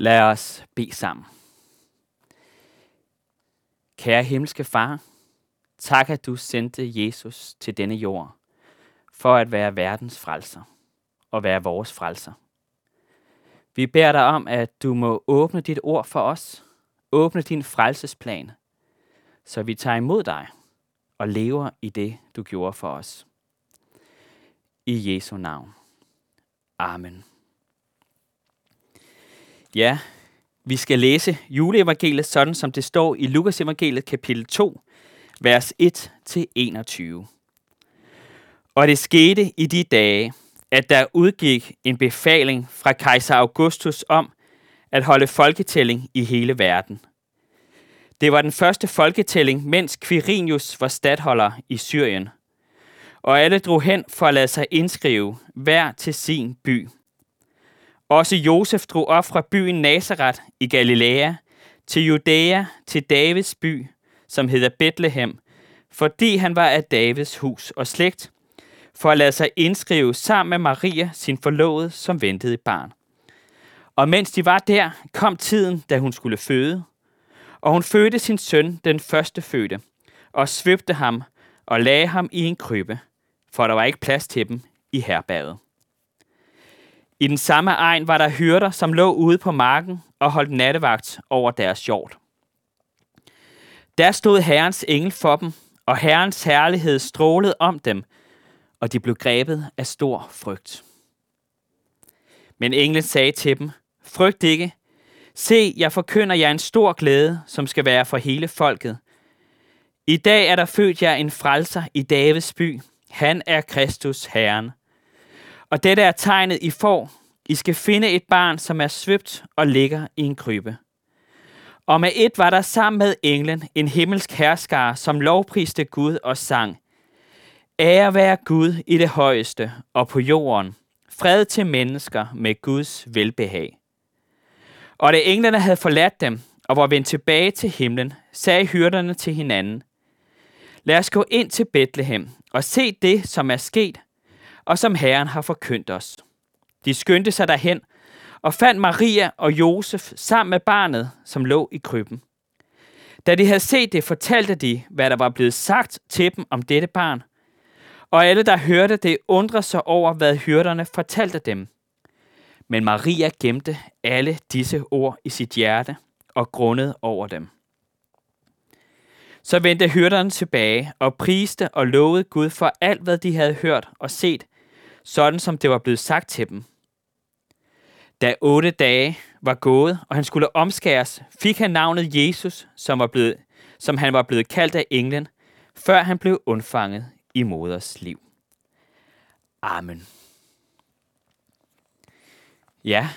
Lad os bede sammen. Kære himmelske far, tak at du sendte Jesus til denne jord for at være verdens frelser og være vores frelser. Vi beder dig om, at du må åbne dit ord for os, åbne din frelsesplan, så vi tager imod dig og lever i det, du gjorde for os. I Jesu navn. Amen. Ja, vi skal læse juleevangeliet sådan, som det står i Lukas evangeliet kapitel 2, vers 1-21. Og det skete i de dage, at der udgik en befaling fra kejser Augustus om at holde folketælling i hele verden. Det var den første folketælling, mens Quirinius var stadholder i Syrien. Og alle drog hen for at lade sig indskrive, hver til sin by. Også Josef drog op fra byen Nazareth i Galilea til Judæa til Davids by, som hedder Bethlehem, fordi han var af Davids hus og slægt, for at lade sig indskrive sammen med Maria, sin forlovede, som ventede et barn. Og mens de var der, kom tiden, da hun skulle føde, og hun fødte sin søn, den første fødte, og svøbte ham og lagde ham i en krybbe, for der var ikke plads til dem i herberget. I den samme egen var der hyrder, som lå ude på marken og holdt nattevagt over deres hjort. Der stod Herrens engel for dem, og Herrens herlighed strålede om dem, og de blev grebet af stor frygt. Men englen sagde til dem, frygt ikke. Se, jeg forkynder jer en stor glæde, som skal være for hele folket. I dag er der født jer en frelser i Davids by. Han er Kristus Herren. Og dette er tegnet, I får. I skal finde et barn, som er svøbt og ligger i en krybe. Og med et var der sammen med englen en himmelsk herskare, som lovpriste Gud og sang. Ære være Gud i det højeste og på jorden. Fred til mennesker med Guds velbehag. Og da englene havde forladt dem og var vendt tilbage til himlen, sagde hyrderne til hinanden, Lad os gå ind til Bethlehem og se det, som er sket, og som Herren har forkyndt os. De skyndte sig derhen og fandt Maria og Josef sammen med barnet, som lå i krybben. Da de havde set det, fortalte de, hvad der var blevet sagt til dem om dette barn. Og alle, der hørte det, undrede sig over, hvad hyrderne fortalte dem. Men Maria gemte alle disse ord i sit hjerte og grundede over dem. Så vendte hyrderne tilbage og priste og lovede Gud for alt, hvad de havde hørt og set, sådan som det var blevet sagt til dem. Da otte dage var gået, og han skulle omskæres, fik han navnet Jesus, som, var blevet, som han var blevet kaldt af englen, før han blev undfanget i moders liv. Amen. Ja,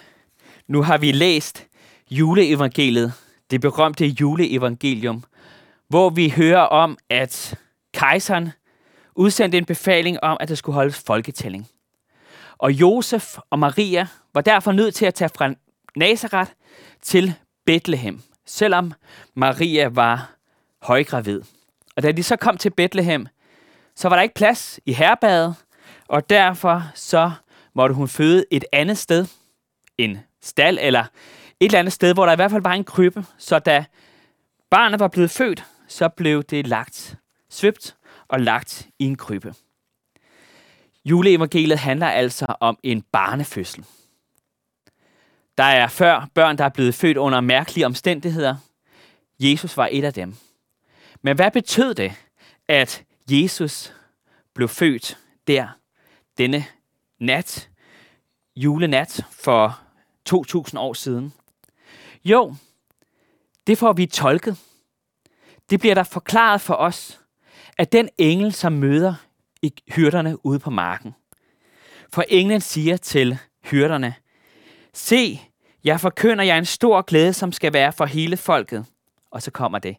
nu har vi læst juleevangeliet, det berømte juleevangelium, hvor vi hører om, at kejseren udsendte en befaling om, at der skulle holdes folketælling. Og Josef og Maria var derfor nødt til at tage fra Nazareth til Bethlehem, selvom Maria var højgravid. Og da de så kom til Bethlehem, så var der ikke plads i herbadet, og derfor så måtte hun føde et andet sted, en stald eller et eller andet sted, hvor der i hvert fald var en krybbe. Så da barnet var blevet født, så blev det lagt, svøbt og lagt i en krybbe. Juleevangeliet handler altså om en barnefødsel. Der er før børn, der er blevet født under mærkelige omstændigheder. Jesus var et af dem. Men hvad betød det, at Jesus blev født der denne nat, julenat for 2000 år siden? Jo, det får vi tolket. Det bliver der forklaret for os, at den engel, som møder hyrderne ude på marken. For englen siger til hyrderne, Se, jeg forkynder jer en stor glæde, som skal være for hele folket. Og så kommer det.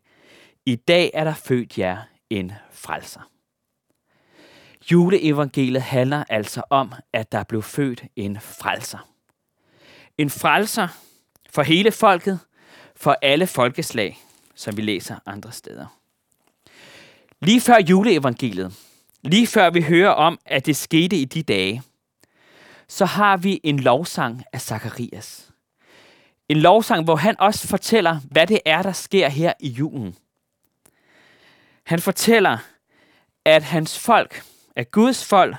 I dag er der født jer en frelser. Juleevangeliet handler altså om, at der blev født en frelser. En frelser for hele folket, for alle folkeslag, som vi læser andre steder. Lige før juleevangeliet, lige før vi hører om, at det skete i de dage, så har vi en lovsang af Zakarias. En lovsang, hvor han også fortæller, hvad det er, der sker her i julen. Han fortæller, at hans folk, at Guds folk,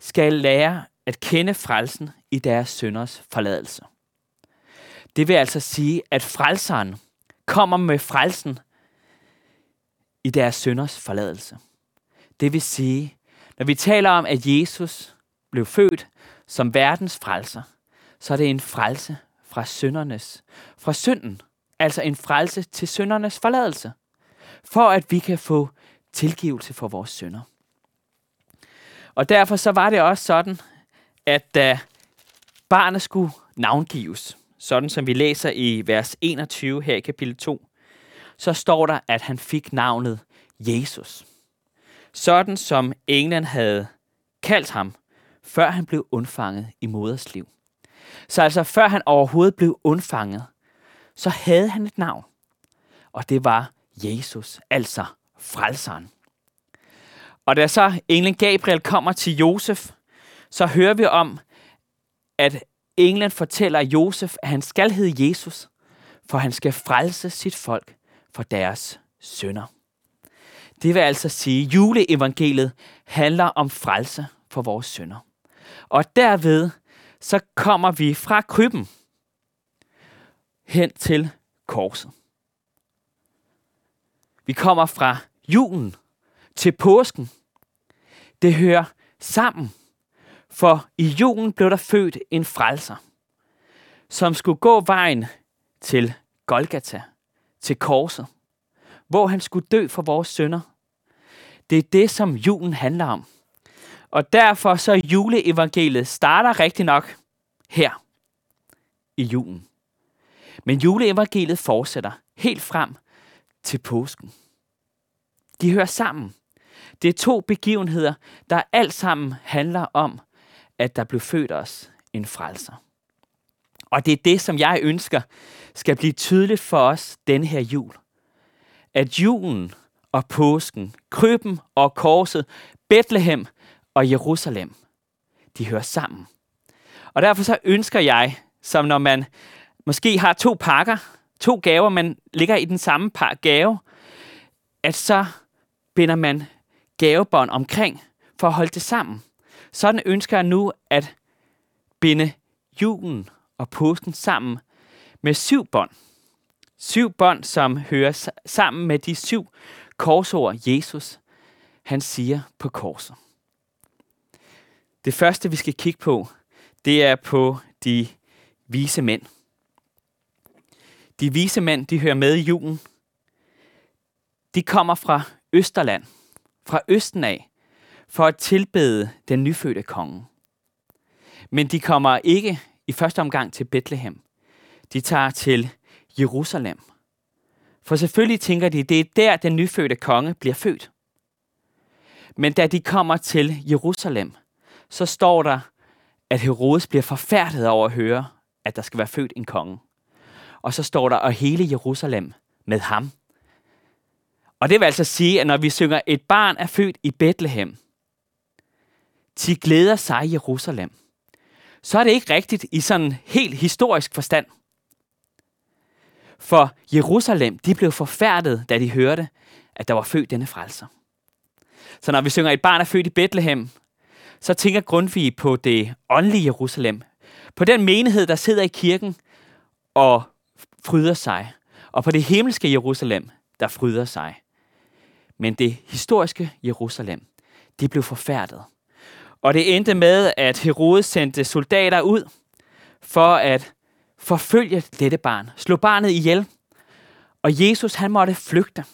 skal lære at kende frelsen i deres sønders forladelse. Det vil altså sige, at frelseren kommer med frelsen i deres sønders forladelse. Det vil sige, når vi taler om, at Jesus blev født som verdens frelser, så er det en frelse fra syndernes, fra synden, altså en frelse til syndernes forladelse, for at vi kan få tilgivelse for vores synder. Og derfor så var det også sådan, at da barnet skulle navngives, sådan som vi læser i vers 21 her i kapitel 2, så står der, at han fik navnet Jesus. Sådan som englen havde kaldt ham, før han blev undfanget i moders liv. Så altså før han overhovedet blev undfanget, så havde han et navn. Og det var Jesus, altså frelseren. Og da så englen Gabriel kommer til Josef, så hører vi om, at englen fortæller Josef, at han skal hedde Jesus, for han skal frelse sit folk for deres sønder. Det vil altså sige, at juleevangeliet handler om frelse for vores sønder. Og derved så kommer vi fra krybben hen til korset. Vi kommer fra julen til påsken. Det hører sammen, for i julen blev der født en frelser, som skulle gå vejen til Golgata, til korset, hvor han skulle dø for vores sønder. Det er det, som julen handler om. Og derfor så juleevangeliet starter rigtig nok her i julen. Men juleevangeliet fortsætter helt frem til påsken. De hører sammen. Det er to begivenheder, der alt sammen handler om, at der blev født os en frelser. Og det er det, som jeg ønsker skal blive tydeligt for os denne her jul. At julen og påsken, krybben og korset, Bethlehem og Jerusalem, de hører sammen. Og derfor så ønsker jeg, som når man måske har to pakker, to gaver, man ligger i den samme par gave, at så binder man gavebånd omkring for at holde det sammen. Sådan ønsker jeg nu at binde julen og påsken sammen med syv bånd. Syv bånd, som hører sammen med de syv korsord, Jesus han siger på korset. Det første, vi skal kigge på, det er på de vise mænd. De vise mænd, de hører med i julen. De kommer fra Østerland, fra Østen af, for at tilbede den nyfødte konge. Men de kommer ikke i første omgang til Bethlehem. De tager til Jerusalem. For selvfølgelig tænker de, det er der, den nyfødte konge bliver født. Men da de kommer til Jerusalem, så står der, at Herodes bliver forfærdet over at høre, at der skal være født en konge. Og så står der, at hele Jerusalem med ham. Og det vil altså sige, at når vi synger, et barn er født i Bethlehem, de glæder sig i Jerusalem, så er det ikke rigtigt i sådan helt historisk forstand. For Jerusalem, de blev forfærdet, da de hørte, at der var født denne frelser. Så når vi synger, et barn er født i Bethlehem, så tænker Grundtvig på det åndelige Jerusalem. På den menighed, der sidder i kirken og fryder sig. Og på det himmelske Jerusalem, der fryder sig. Men det historiske Jerusalem, de blev forfærdet. Og det endte med, at Herodes sendte soldater ud for at forfølge dette barn. Slå barnet ihjel. Og Jesus, han måtte flygte.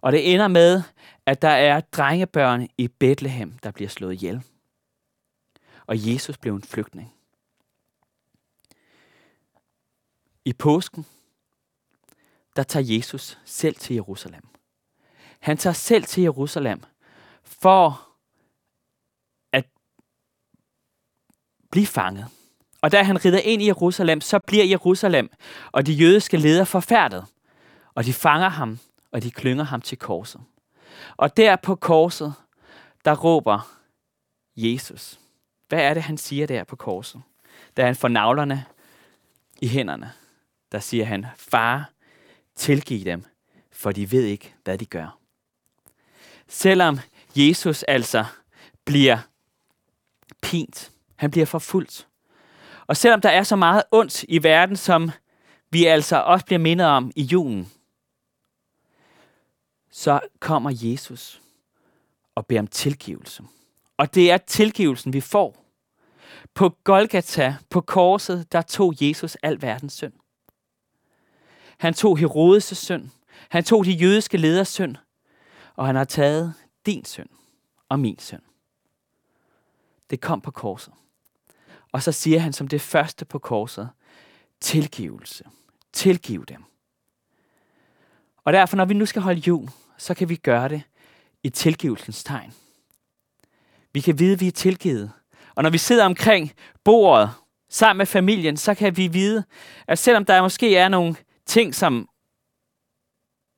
Og det ender med, at der er drengebørn i Bethlehem, der bliver slået ihjel. Og Jesus blev en flygtning. I påsken, der tager Jesus selv til Jerusalem. Han tager selv til Jerusalem for at blive fanget. Og da han rider ind i Jerusalem, så bliver Jerusalem og de jødiske ledere forfærdet. Og de fanger ham, og de klynger ham til korset. Og der på korset, der råber Jesus. Hvad er det, han siger der på korset? Da han får navlerne i hænderne. der siger han, Far, tilgiv dem, for de ved ikke, hvad de gør. Selvom Jesus altså bliver pint, han bliver forfulgt, og selvom der er så meget ondt i verden, som vi altså også bliver mindet om i julen, så kommer Jesus og beder om tilgivelse. Og det er tilgivelsen, vi får. På Golgata, på korset, der tog Jesus al verdens synd. Han tog Herodes' synd. Han tog de jødiske leders synd. Og han har taget din synd og min synd. Det kom på korset. Og så siger han som det første på korset, tilgivelse. Tilgiv dem. Og derfor, når vi nu skal holde jul, så kan vi gøre det i tilgivelsens tegn. Vi kan vide, at vi er tilgivet. Og når vi sidder omkring bordet sammen med familien, så kan vi vide, at selvom der måske er nogle ting, som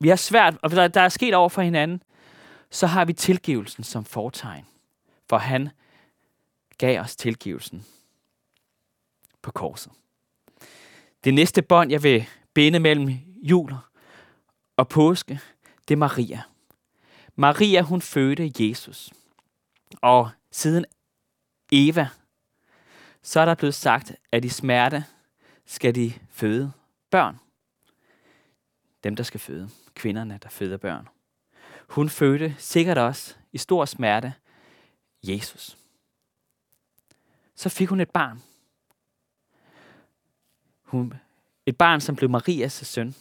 vi har svært, og der er sket over for hinanden, så har vi tilgivelsen som fortegn. For han gav os tilgivelsen på korset. Det næste bånd, jeg vil binde mellem jul og påske, det er Maria. Maria, hun fødte Jesus. Og siden Eva, så er der blevet sagt, at i smerte skal de føde børn. Dem, der skal føde. Kvinderne, der føder børn. Hun fødte sikkert også i stor smerte Jesus. Så fik hun et barn. Hun, et barn, som blev Marias søn.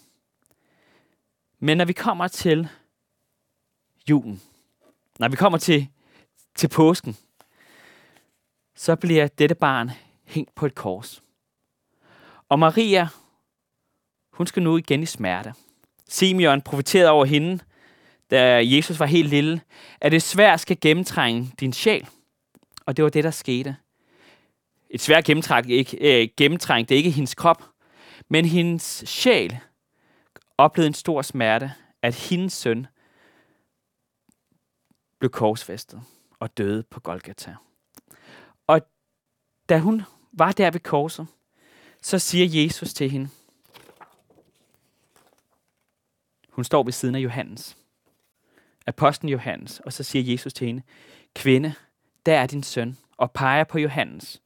Men når vi kommer til julen, når vi kommer til, til påsken, så bliver dette barn hængt på et kors. Og Maria, hun skal nu igen i smerte. Simeon profeterede over hende, da Jesus var helt lille, at det svært skal gennemtrænge din sjæl. Og det var det, der skete. Et svært gennemtræng, ikke, øh, gennemtræng, det er ikke hendes krop, men hendes sjæl oplevede en stor smerte, at hendes søn blev korsfæstet og døde på Golgata. Og da hun var der ved korset, så siger Jesus til hende, hun står ved siden af Johannes, apostlen Johannes, og så siger Jesus til hende, kvinde, der er din søn, og peger på Johannes.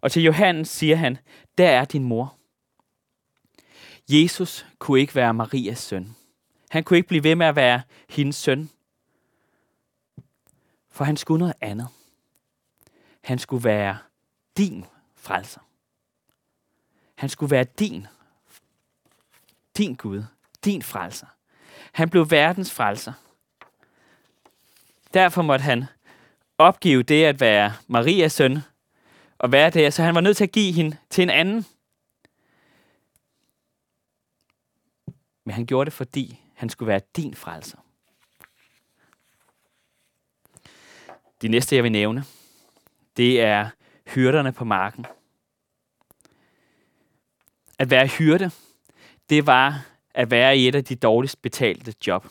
Og til Johannes siger han, der er din mor. Jesus kunne ikke være Marias søn. Han kunne ikke blive ved med at være hendes søn. For han skulle noget andet. Han skulle være din frelser. Han skulle være din, din Gud, din frelser. Han blev verdens frelser. Derfor måtte han opgive det at være Marias søn at være det, så han var nødt til at give hende til en anden. Men han gjorde det, fordi han skulle være din frelser. De næste, jeg vil nævne, det er hyrderne på marken. At være hyrde, det var at være i et af de dårligst betalte job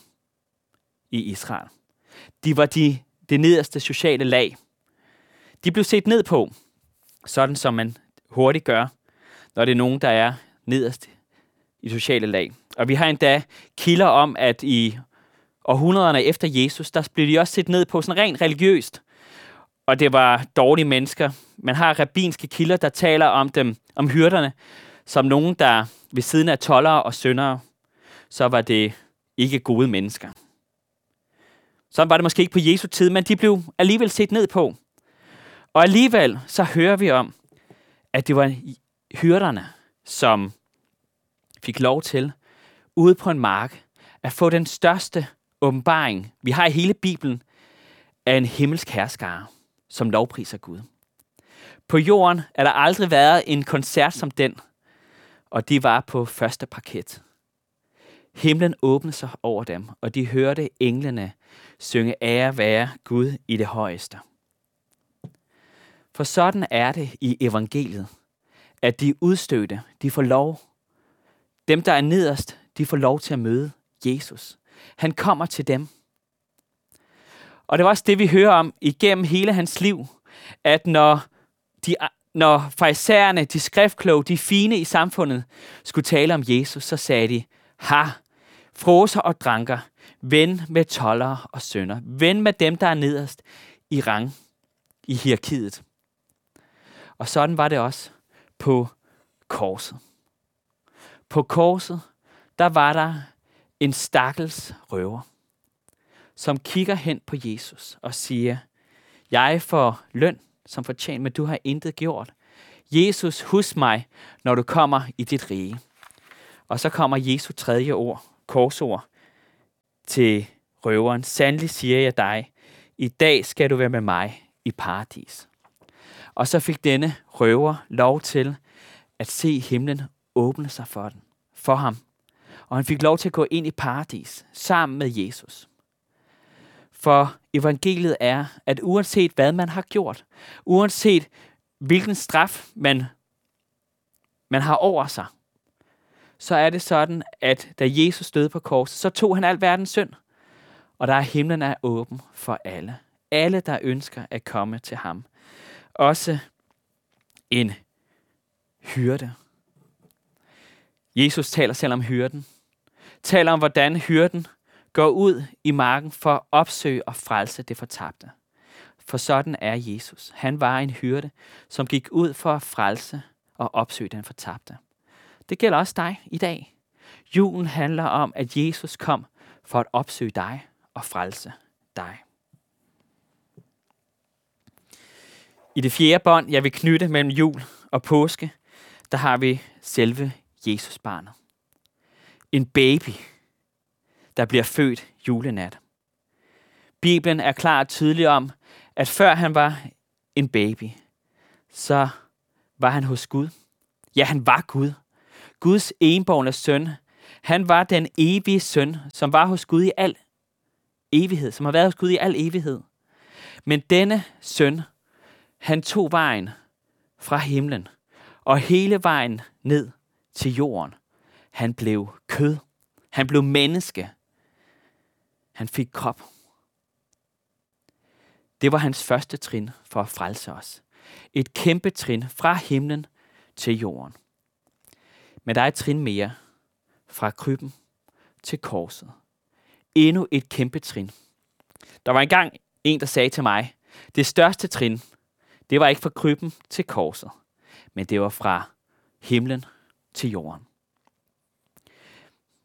i Israel. De var de, det nederste sociale lag. De blev set ned på, sådan som man hurtigt gør, når det er nogen, der er nederst i sociale lag. Og vi har endda kilder om, at i århundrederne efter Jesus, der blev de også set ned på sådan rent religiøst. Og det var dårlige mennesker. Man har rabbinske kilder, der taler om dem, om hyrderne, som nogen, der ved siden af tollere og syndere, så var det ikke gode mennesker. Sådan var det måske ikke på Jesu tid, men de blev alligevel set ned på. Og alligevel så hører vi om, at det var hyrderne, som fik lov til ude på en mark at få den største åbenbaring, vi har i hele Bibelen, af en himmelsk herskare, som lovpriser Gud. På jorden er der aldrig været en koncert som den, og de var på første parket. Himlen åbnede sig over dem, og de hørte englene synge ære være Gud i det højeste. For sådan er det i evangeliet, at de udstødte, de får lov. Dem, der er nederst, de får lov til at møde Jesus. Han kommer til dem. Og det var også det, vi hører om igennem hele hans liv, at når, de, når farisæerne, de skriftkloge, de fine i samfundet, skulle tale om Jesus, så sagde de, ha, froser og dranker, ven med tollere og sønder, ven med dem, der er nederst i rang, i hierarkiet. Og sådan var det også på korset. På korset, der var der en stakkels røver, som kigger hen på Jesus og siger, jeg får løn som fortjent, men du har intet gjort. Jesus, husk mig, når du kommer i dit rige. Og så kommer Jesu tredje ord, korsord, til røveren. Sandelig siger jeg dig, i dag skal du være med mig i paradis. Og så fik denne røver lov til at se himlen åbne sig for, den, for ham. Og han fik lov til at gå ind i paradis sammen med Jesus. For evangeliet er, at uanset hvad man har gjort, uanset hvilken straf man, man har over sig, så er det sådan, at da Jesus døde på korset, så tog han al verdens synd. Og der er himlen er åben for alle. Alle, der ønsker at komme til ham. Også en hyrde. Jesus taler selv om hyrden. Taler om, hvordan hyrden går ud i marken for at opsøge og frelse det fortabte. For sådan er Jesus. Han var en hyrde, som gik ud for at frelse og opsøge den fortabte. Det gælder også dig i dag. Julen handler om, at Jesus kom for at opsøge dig og frelse dig. I det fjerde bånd, jeg vil knytte mellem jul og påske, der har vi selve Jesusbarnet. En baby, der bliver født julenat. Bibelen er klar og tydelig om, at før han var en baby, så var han hos Gud. Ja, han var Gud. Guds enborgne søn. Han var den evige søn, som var hos Gud i al evighed, som har været hos Gud i al evighed. Men denne søn, han tog vejen fra himlen og hele vejen ned til jorden. Han blev kød. Han blev menneske. Han fik krop. Det var hans første trin for at frelse os. Et kæmpe trin fra himlen til jorden. Men der er et trin mere fra krybben til korset. Endnu et kæmpe trin. Der var engang en, der sagde til mig, det største trin, det var ikke fra krybben til korset, men det var fra himlen til jorden.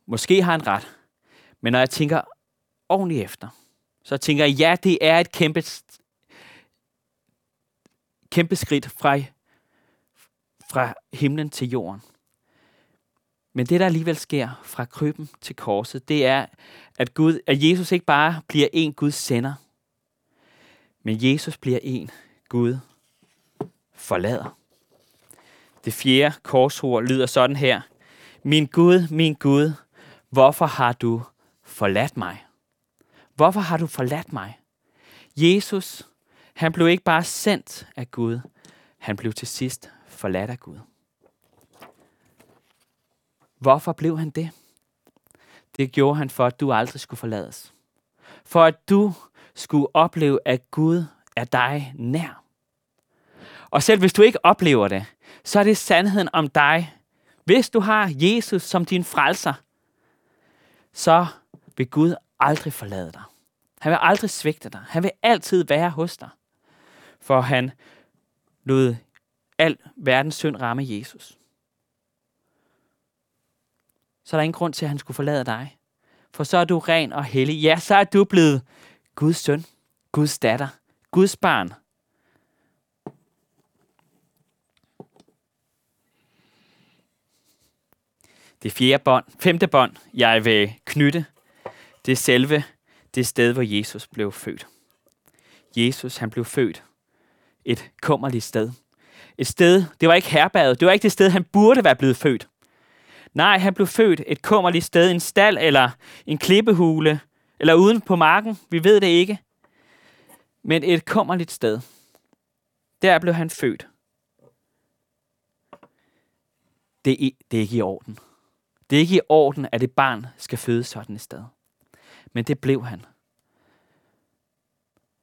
Måske har han ret, men når jeg tænker ordentligt efter, så tænker jeg, ja, det er et kæmpe, kæmpe skridt fra, fra himlen til jorden. Men det, der alligevel sker fra krybben til korset, det er, at, Gud, at Jesus ikke bare bliver en Guds sender, men Jesus bliver en Gud forlader. Det fjerde korsord lyder sådan her. Min Gud, min Gud, hvorfor har du forladt mig? Hvorfor har du forladt mig? Jesus, han blev ikke bare sendt af Gud, han blev til sidst forladt af Gud. Hvorfor blev han det? Det gjorde han for, at du aldrig skulle forlades. For at du skulle opleve, at Gud er dig nær. Og selv hvis du ikke oplever det, så er det sandheden om dig. Hvis du har Jesus som din frelser, så vil Gud aldrig forlade dig. Han vil aldrig svigte dig. Han vil altid være hos dig. For han lod al verdens synd ramme Jesus så er der ingen grund til, at han skulle forlade dig. For så er du ren og hellig. Ja, så er du blevet Guds søn, Guds datter, Guds barn. Det fjerde bånd, femte bånd, jeg vil knytte, det er selve det sted, hvor Jesus blev født. Jesus, han blev født et kummerligt sted. Et sted, det var ikke herberget, det var ikke det sted, han burde være blevet født. Nej, han blev født et kummerligt sted, en stald eller en klippehule, eller uden på marken, vi ved det ikke. Men et kummerligt sted. Der blev han født. Det er, det er ikke i orden. Det er ikke i orden, at et barn skal fødes sådan et sted. Men det blev han.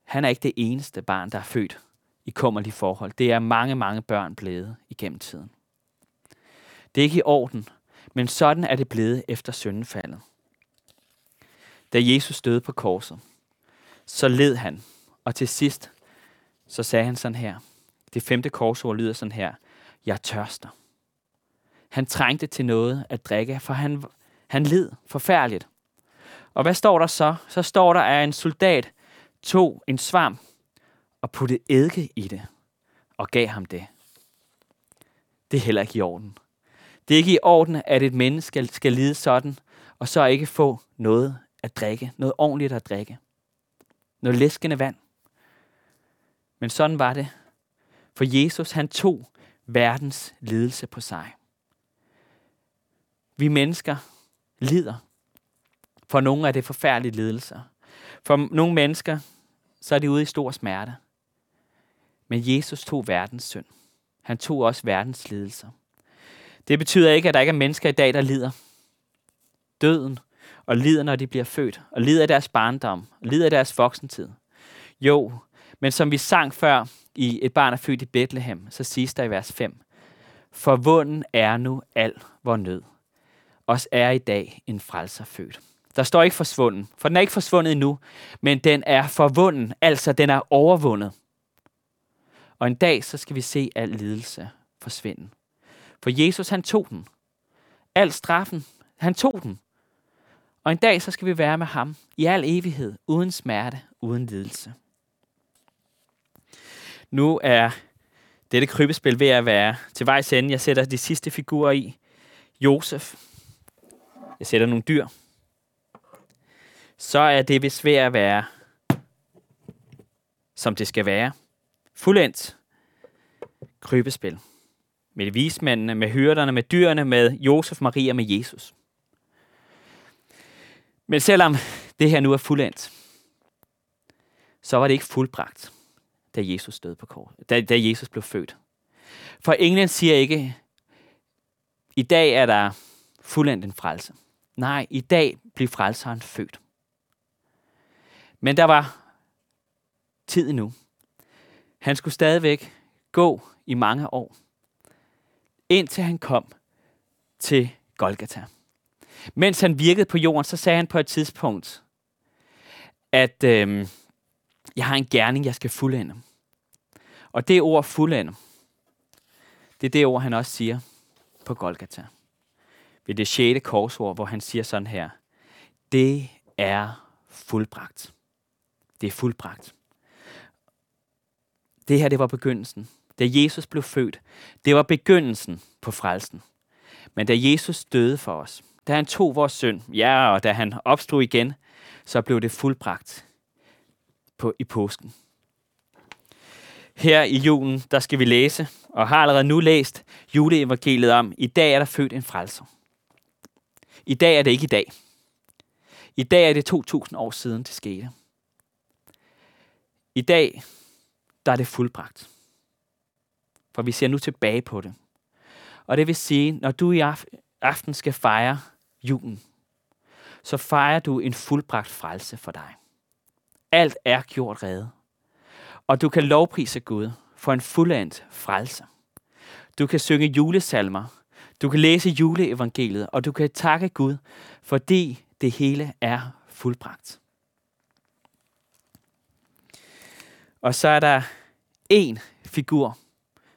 Han er ikke det eneste barn, der er født i kummerlige forhold. Det er mange, mange børn blevet igennem tiden. Det er ikke i orden, men sådan er det blevet efter syndefaldet. Da Jesus døde på korset, så led han, og til sidst, så sagde han sådan her. Det femte korsord lyder sådan her. Jeg tørster. Han trængte til noget at drikke, for han, han led forfærdeligt. Og hvad står der så? Så står der, at en soldat tog en svamp og puttede eddike i det og gav ham det. Det er heller ikke i orden. Det er ikke i orden, at et menneske skal, lide sådan, og så ikke få noget at drikke, noget ordentligt at drikke. Noget læskende vand. Men sådan var det. For Jesus, han tog verdens lidelse på sig. Vi mennesker lider. For nogle er det forfærdelige lidelser. For nogle mennesker, så er de ude i stor smerte. Men Jesus tog verdens synd. Han tog også verdens lidelser. Det betyder ikke, at der ikke er mennesker i dag, der lider. Døden og lider, når de bliver født, og lider af deres barndom, og lider af deres voksentid. Jo, men som vi sang før i Et barn er født i Bethlehem, så siges der i vers 5, Forvunden er nu al vor nød. Os er i dag en frelser født. Der står ikke forsvunden, for den er ikke forsvundet endnu, men den er forvunden, altså den er overvundet. Og en dag, så skal vi se al lidelse forsvinde. For Jesus, han tog den. Al straffen, han tog den. Og en dag, så skal vi være med ham i al evighed, uden smerte, uden lidelse. Nu er dette krybespil ved at være til vejs ende. Jeg sætter de sidste figurer i. Josef. Jeg sætter nogle dyr. Så er det vist ved at være, som det skal være. Fuldendt krybespil. Med vismændene, med hyrderne, med dyrene, med Josef, Maria, med Jesus. Men selvom det her nu er fuldendt, så var det ikke fuldbragt, da Jesus døde på kort, da, da Jesus blev født. For englen siger ikke, i dag er der fuldendt en frelse. Nej, i dag blev frelseren født. Men der var tid endnu. Han skulle stadigvæk gå i mange år, indtil han kom til Golgata. Mens han virkede på jorden, så sagde han på et tidspunkt, at øh, jeg har en gerning, jeg skal fuldende. Og det ord fuldende, det er det ord, han også siger på Golgata. Ved det sjette korsord, hvor han siger sådan her. Det er fuldbragt. Det er fuldbragt. Det her, det var begyndelsen. Da Jesus blev født, det var begyndelsen på frelsen. Men da Jesus døde for os, da han tog vores synd, ja, og da han opstod igen, så blev det fuldbragt på, i påsken. Her i julen, der skal vi læse, og har allerede nu læst juleevangeliet om, i dag er der født en frelser. I dag er det ikke i dag. I dag er det 2000 år siden det skete. I dag, der er det fuldbragt. For vi ser nu tilbage på det. Og det vil sige, når du i aften skal fejre julen, så fejrer du en fuldbragt frelse for dig. Alt er gjort redde. Og du kan lovprise Gud for en fuldendt frelse. Du kan synge julesalmer. Du kan læse juleevangeliet, og du kan takke Gud, fordi det hele er fuldbragt. Og så er der en figur,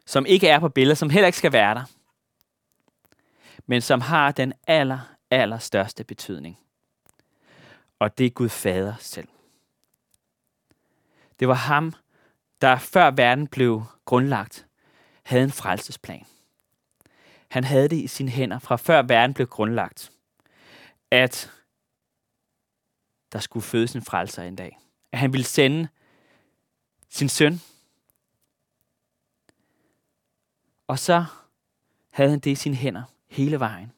som ikke er på billedet, som heller ikke skal være der, men som har den aller, aller største betydning. Og det er Gud Fader selv. Det var ham, der før verden blev grundlagt, havde en frelsesplan. Han havde det i sine hænder fra før verden blev grundlagt, at der skulle fødes en frelser en dag. At han ville sende sin søn. Og så havde han det i sine hænder hele vejen.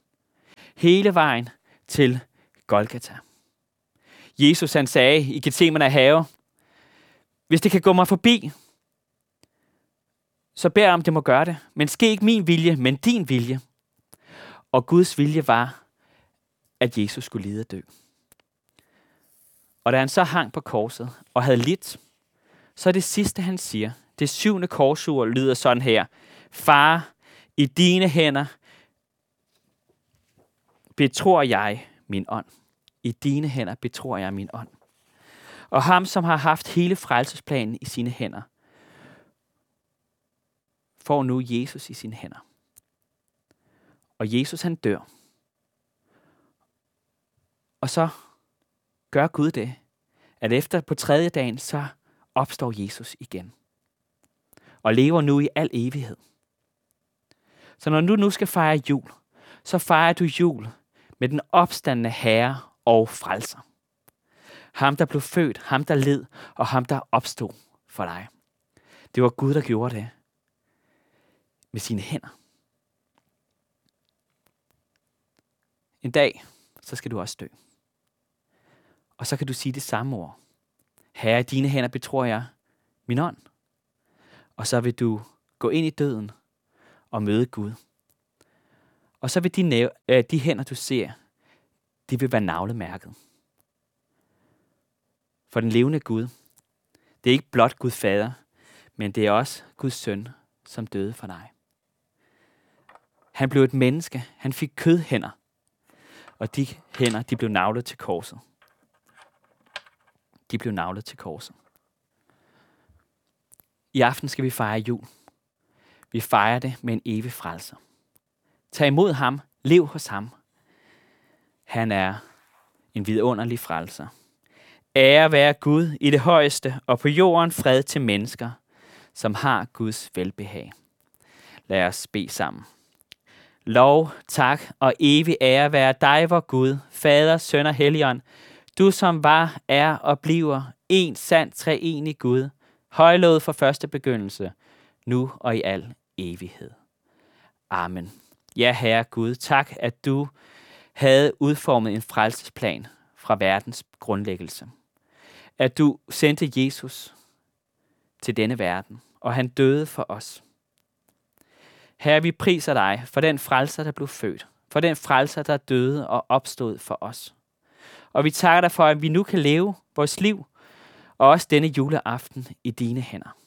Hele vejen til Golgata. Jesus han sagde i Gethsemane have, hvis det kan gå mig forbi, så bær om det må gøre det. Men ske ikke min vilje, men din vilje. Og Guds vilje var, at Jesus skulle lide og dø. Og da han så hang på korset og havde lidt, så er det sidste, han siger, det syvende korsord lyder sådan her. Far, i dine hænder betror jeg min ånd. I dine hænder betror jeg min ånd. Og ham, som har haft hele frelsesplanen i sine hænder, får nu Jesus i sine hænder. Og Jesus han dør. Og så gør Gud det, at efter på tredje dagen, så opstår Jesus igen. Og lever nu i al evighed. Så når du nu skal fejre jul, så fejrer du jul med den opstandende herre og frelser. Ham, der blev født, ham, der led, og ham, der opstod for dig. Det var Gud, der gjorde det med sine hænder. En dag, så skal du også dø. Og så kan du sige det samme ord. Herre, i dine hænder betror jeg min ånd. Og så vil du gå ind i døden og møde Gud. Og så vil de, næv- øh, de hænder, du ser, de vil være navlemærket. For den levende Gud, det er ikke blot Gud fader, men det er også Guds søn, som døde for dig. Han blev et menneske. Han fik kødhænder. Og de hænder, de blev navlet til korset. De blev navlet til korset. I aften skal vi fejre jul. Vi fejrer det med en evig frelser. Tag imod ham. Lev hos ham. Han er en vidunderlig frelser. Ære være Gud i det højeste, og på jorden fred til mennesker, som har Guds velbehag. Lad os bede sammen. Lov, tak og evig ære være dig, vor Gud, Fader, Søn og Helligånd, du som var, er og bliver en sand treenig Gud, højlået fra første begyndelse, nu og i al evighed. Amen. Ja, Herre Gud, tak, at du havde udformet en frelsesplan fra verdens grundlæggelse. At du sendte Jesus til denne verden, og han døde for os. Herre, vi priser dig for den frelser, der blev født, for den frelser, der døde og opstod for os. Og vi takker dig for, at vi nu kan leve vores liv, og også denne juleaften i dine hænder.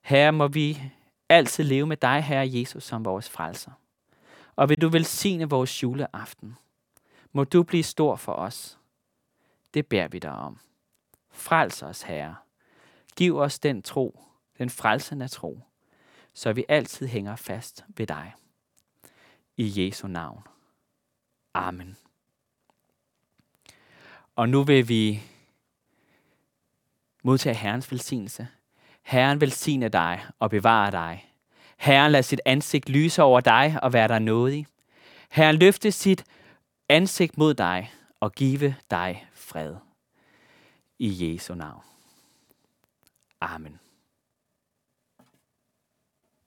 Herre, må vi altid leve med dig, Herre Jesus, som vores frelser. Og vil du velsigne vores juleaften. Må du blive stor for os. Det bærer vi dig om. Frels os, Herre. Giv os den tro, den frelsende tro, så vi altid hænger fast ved dig. I Jesu navn. Amen. Og nu vil vi modtage Herrens velsignelse. Herren velsigne dig og bevare dig. Herren lad sit ansigt lyse over dig og være dig nådig. Herren løfte sit ansigt mod dig og give dig fred. I Jesu navn. Amen.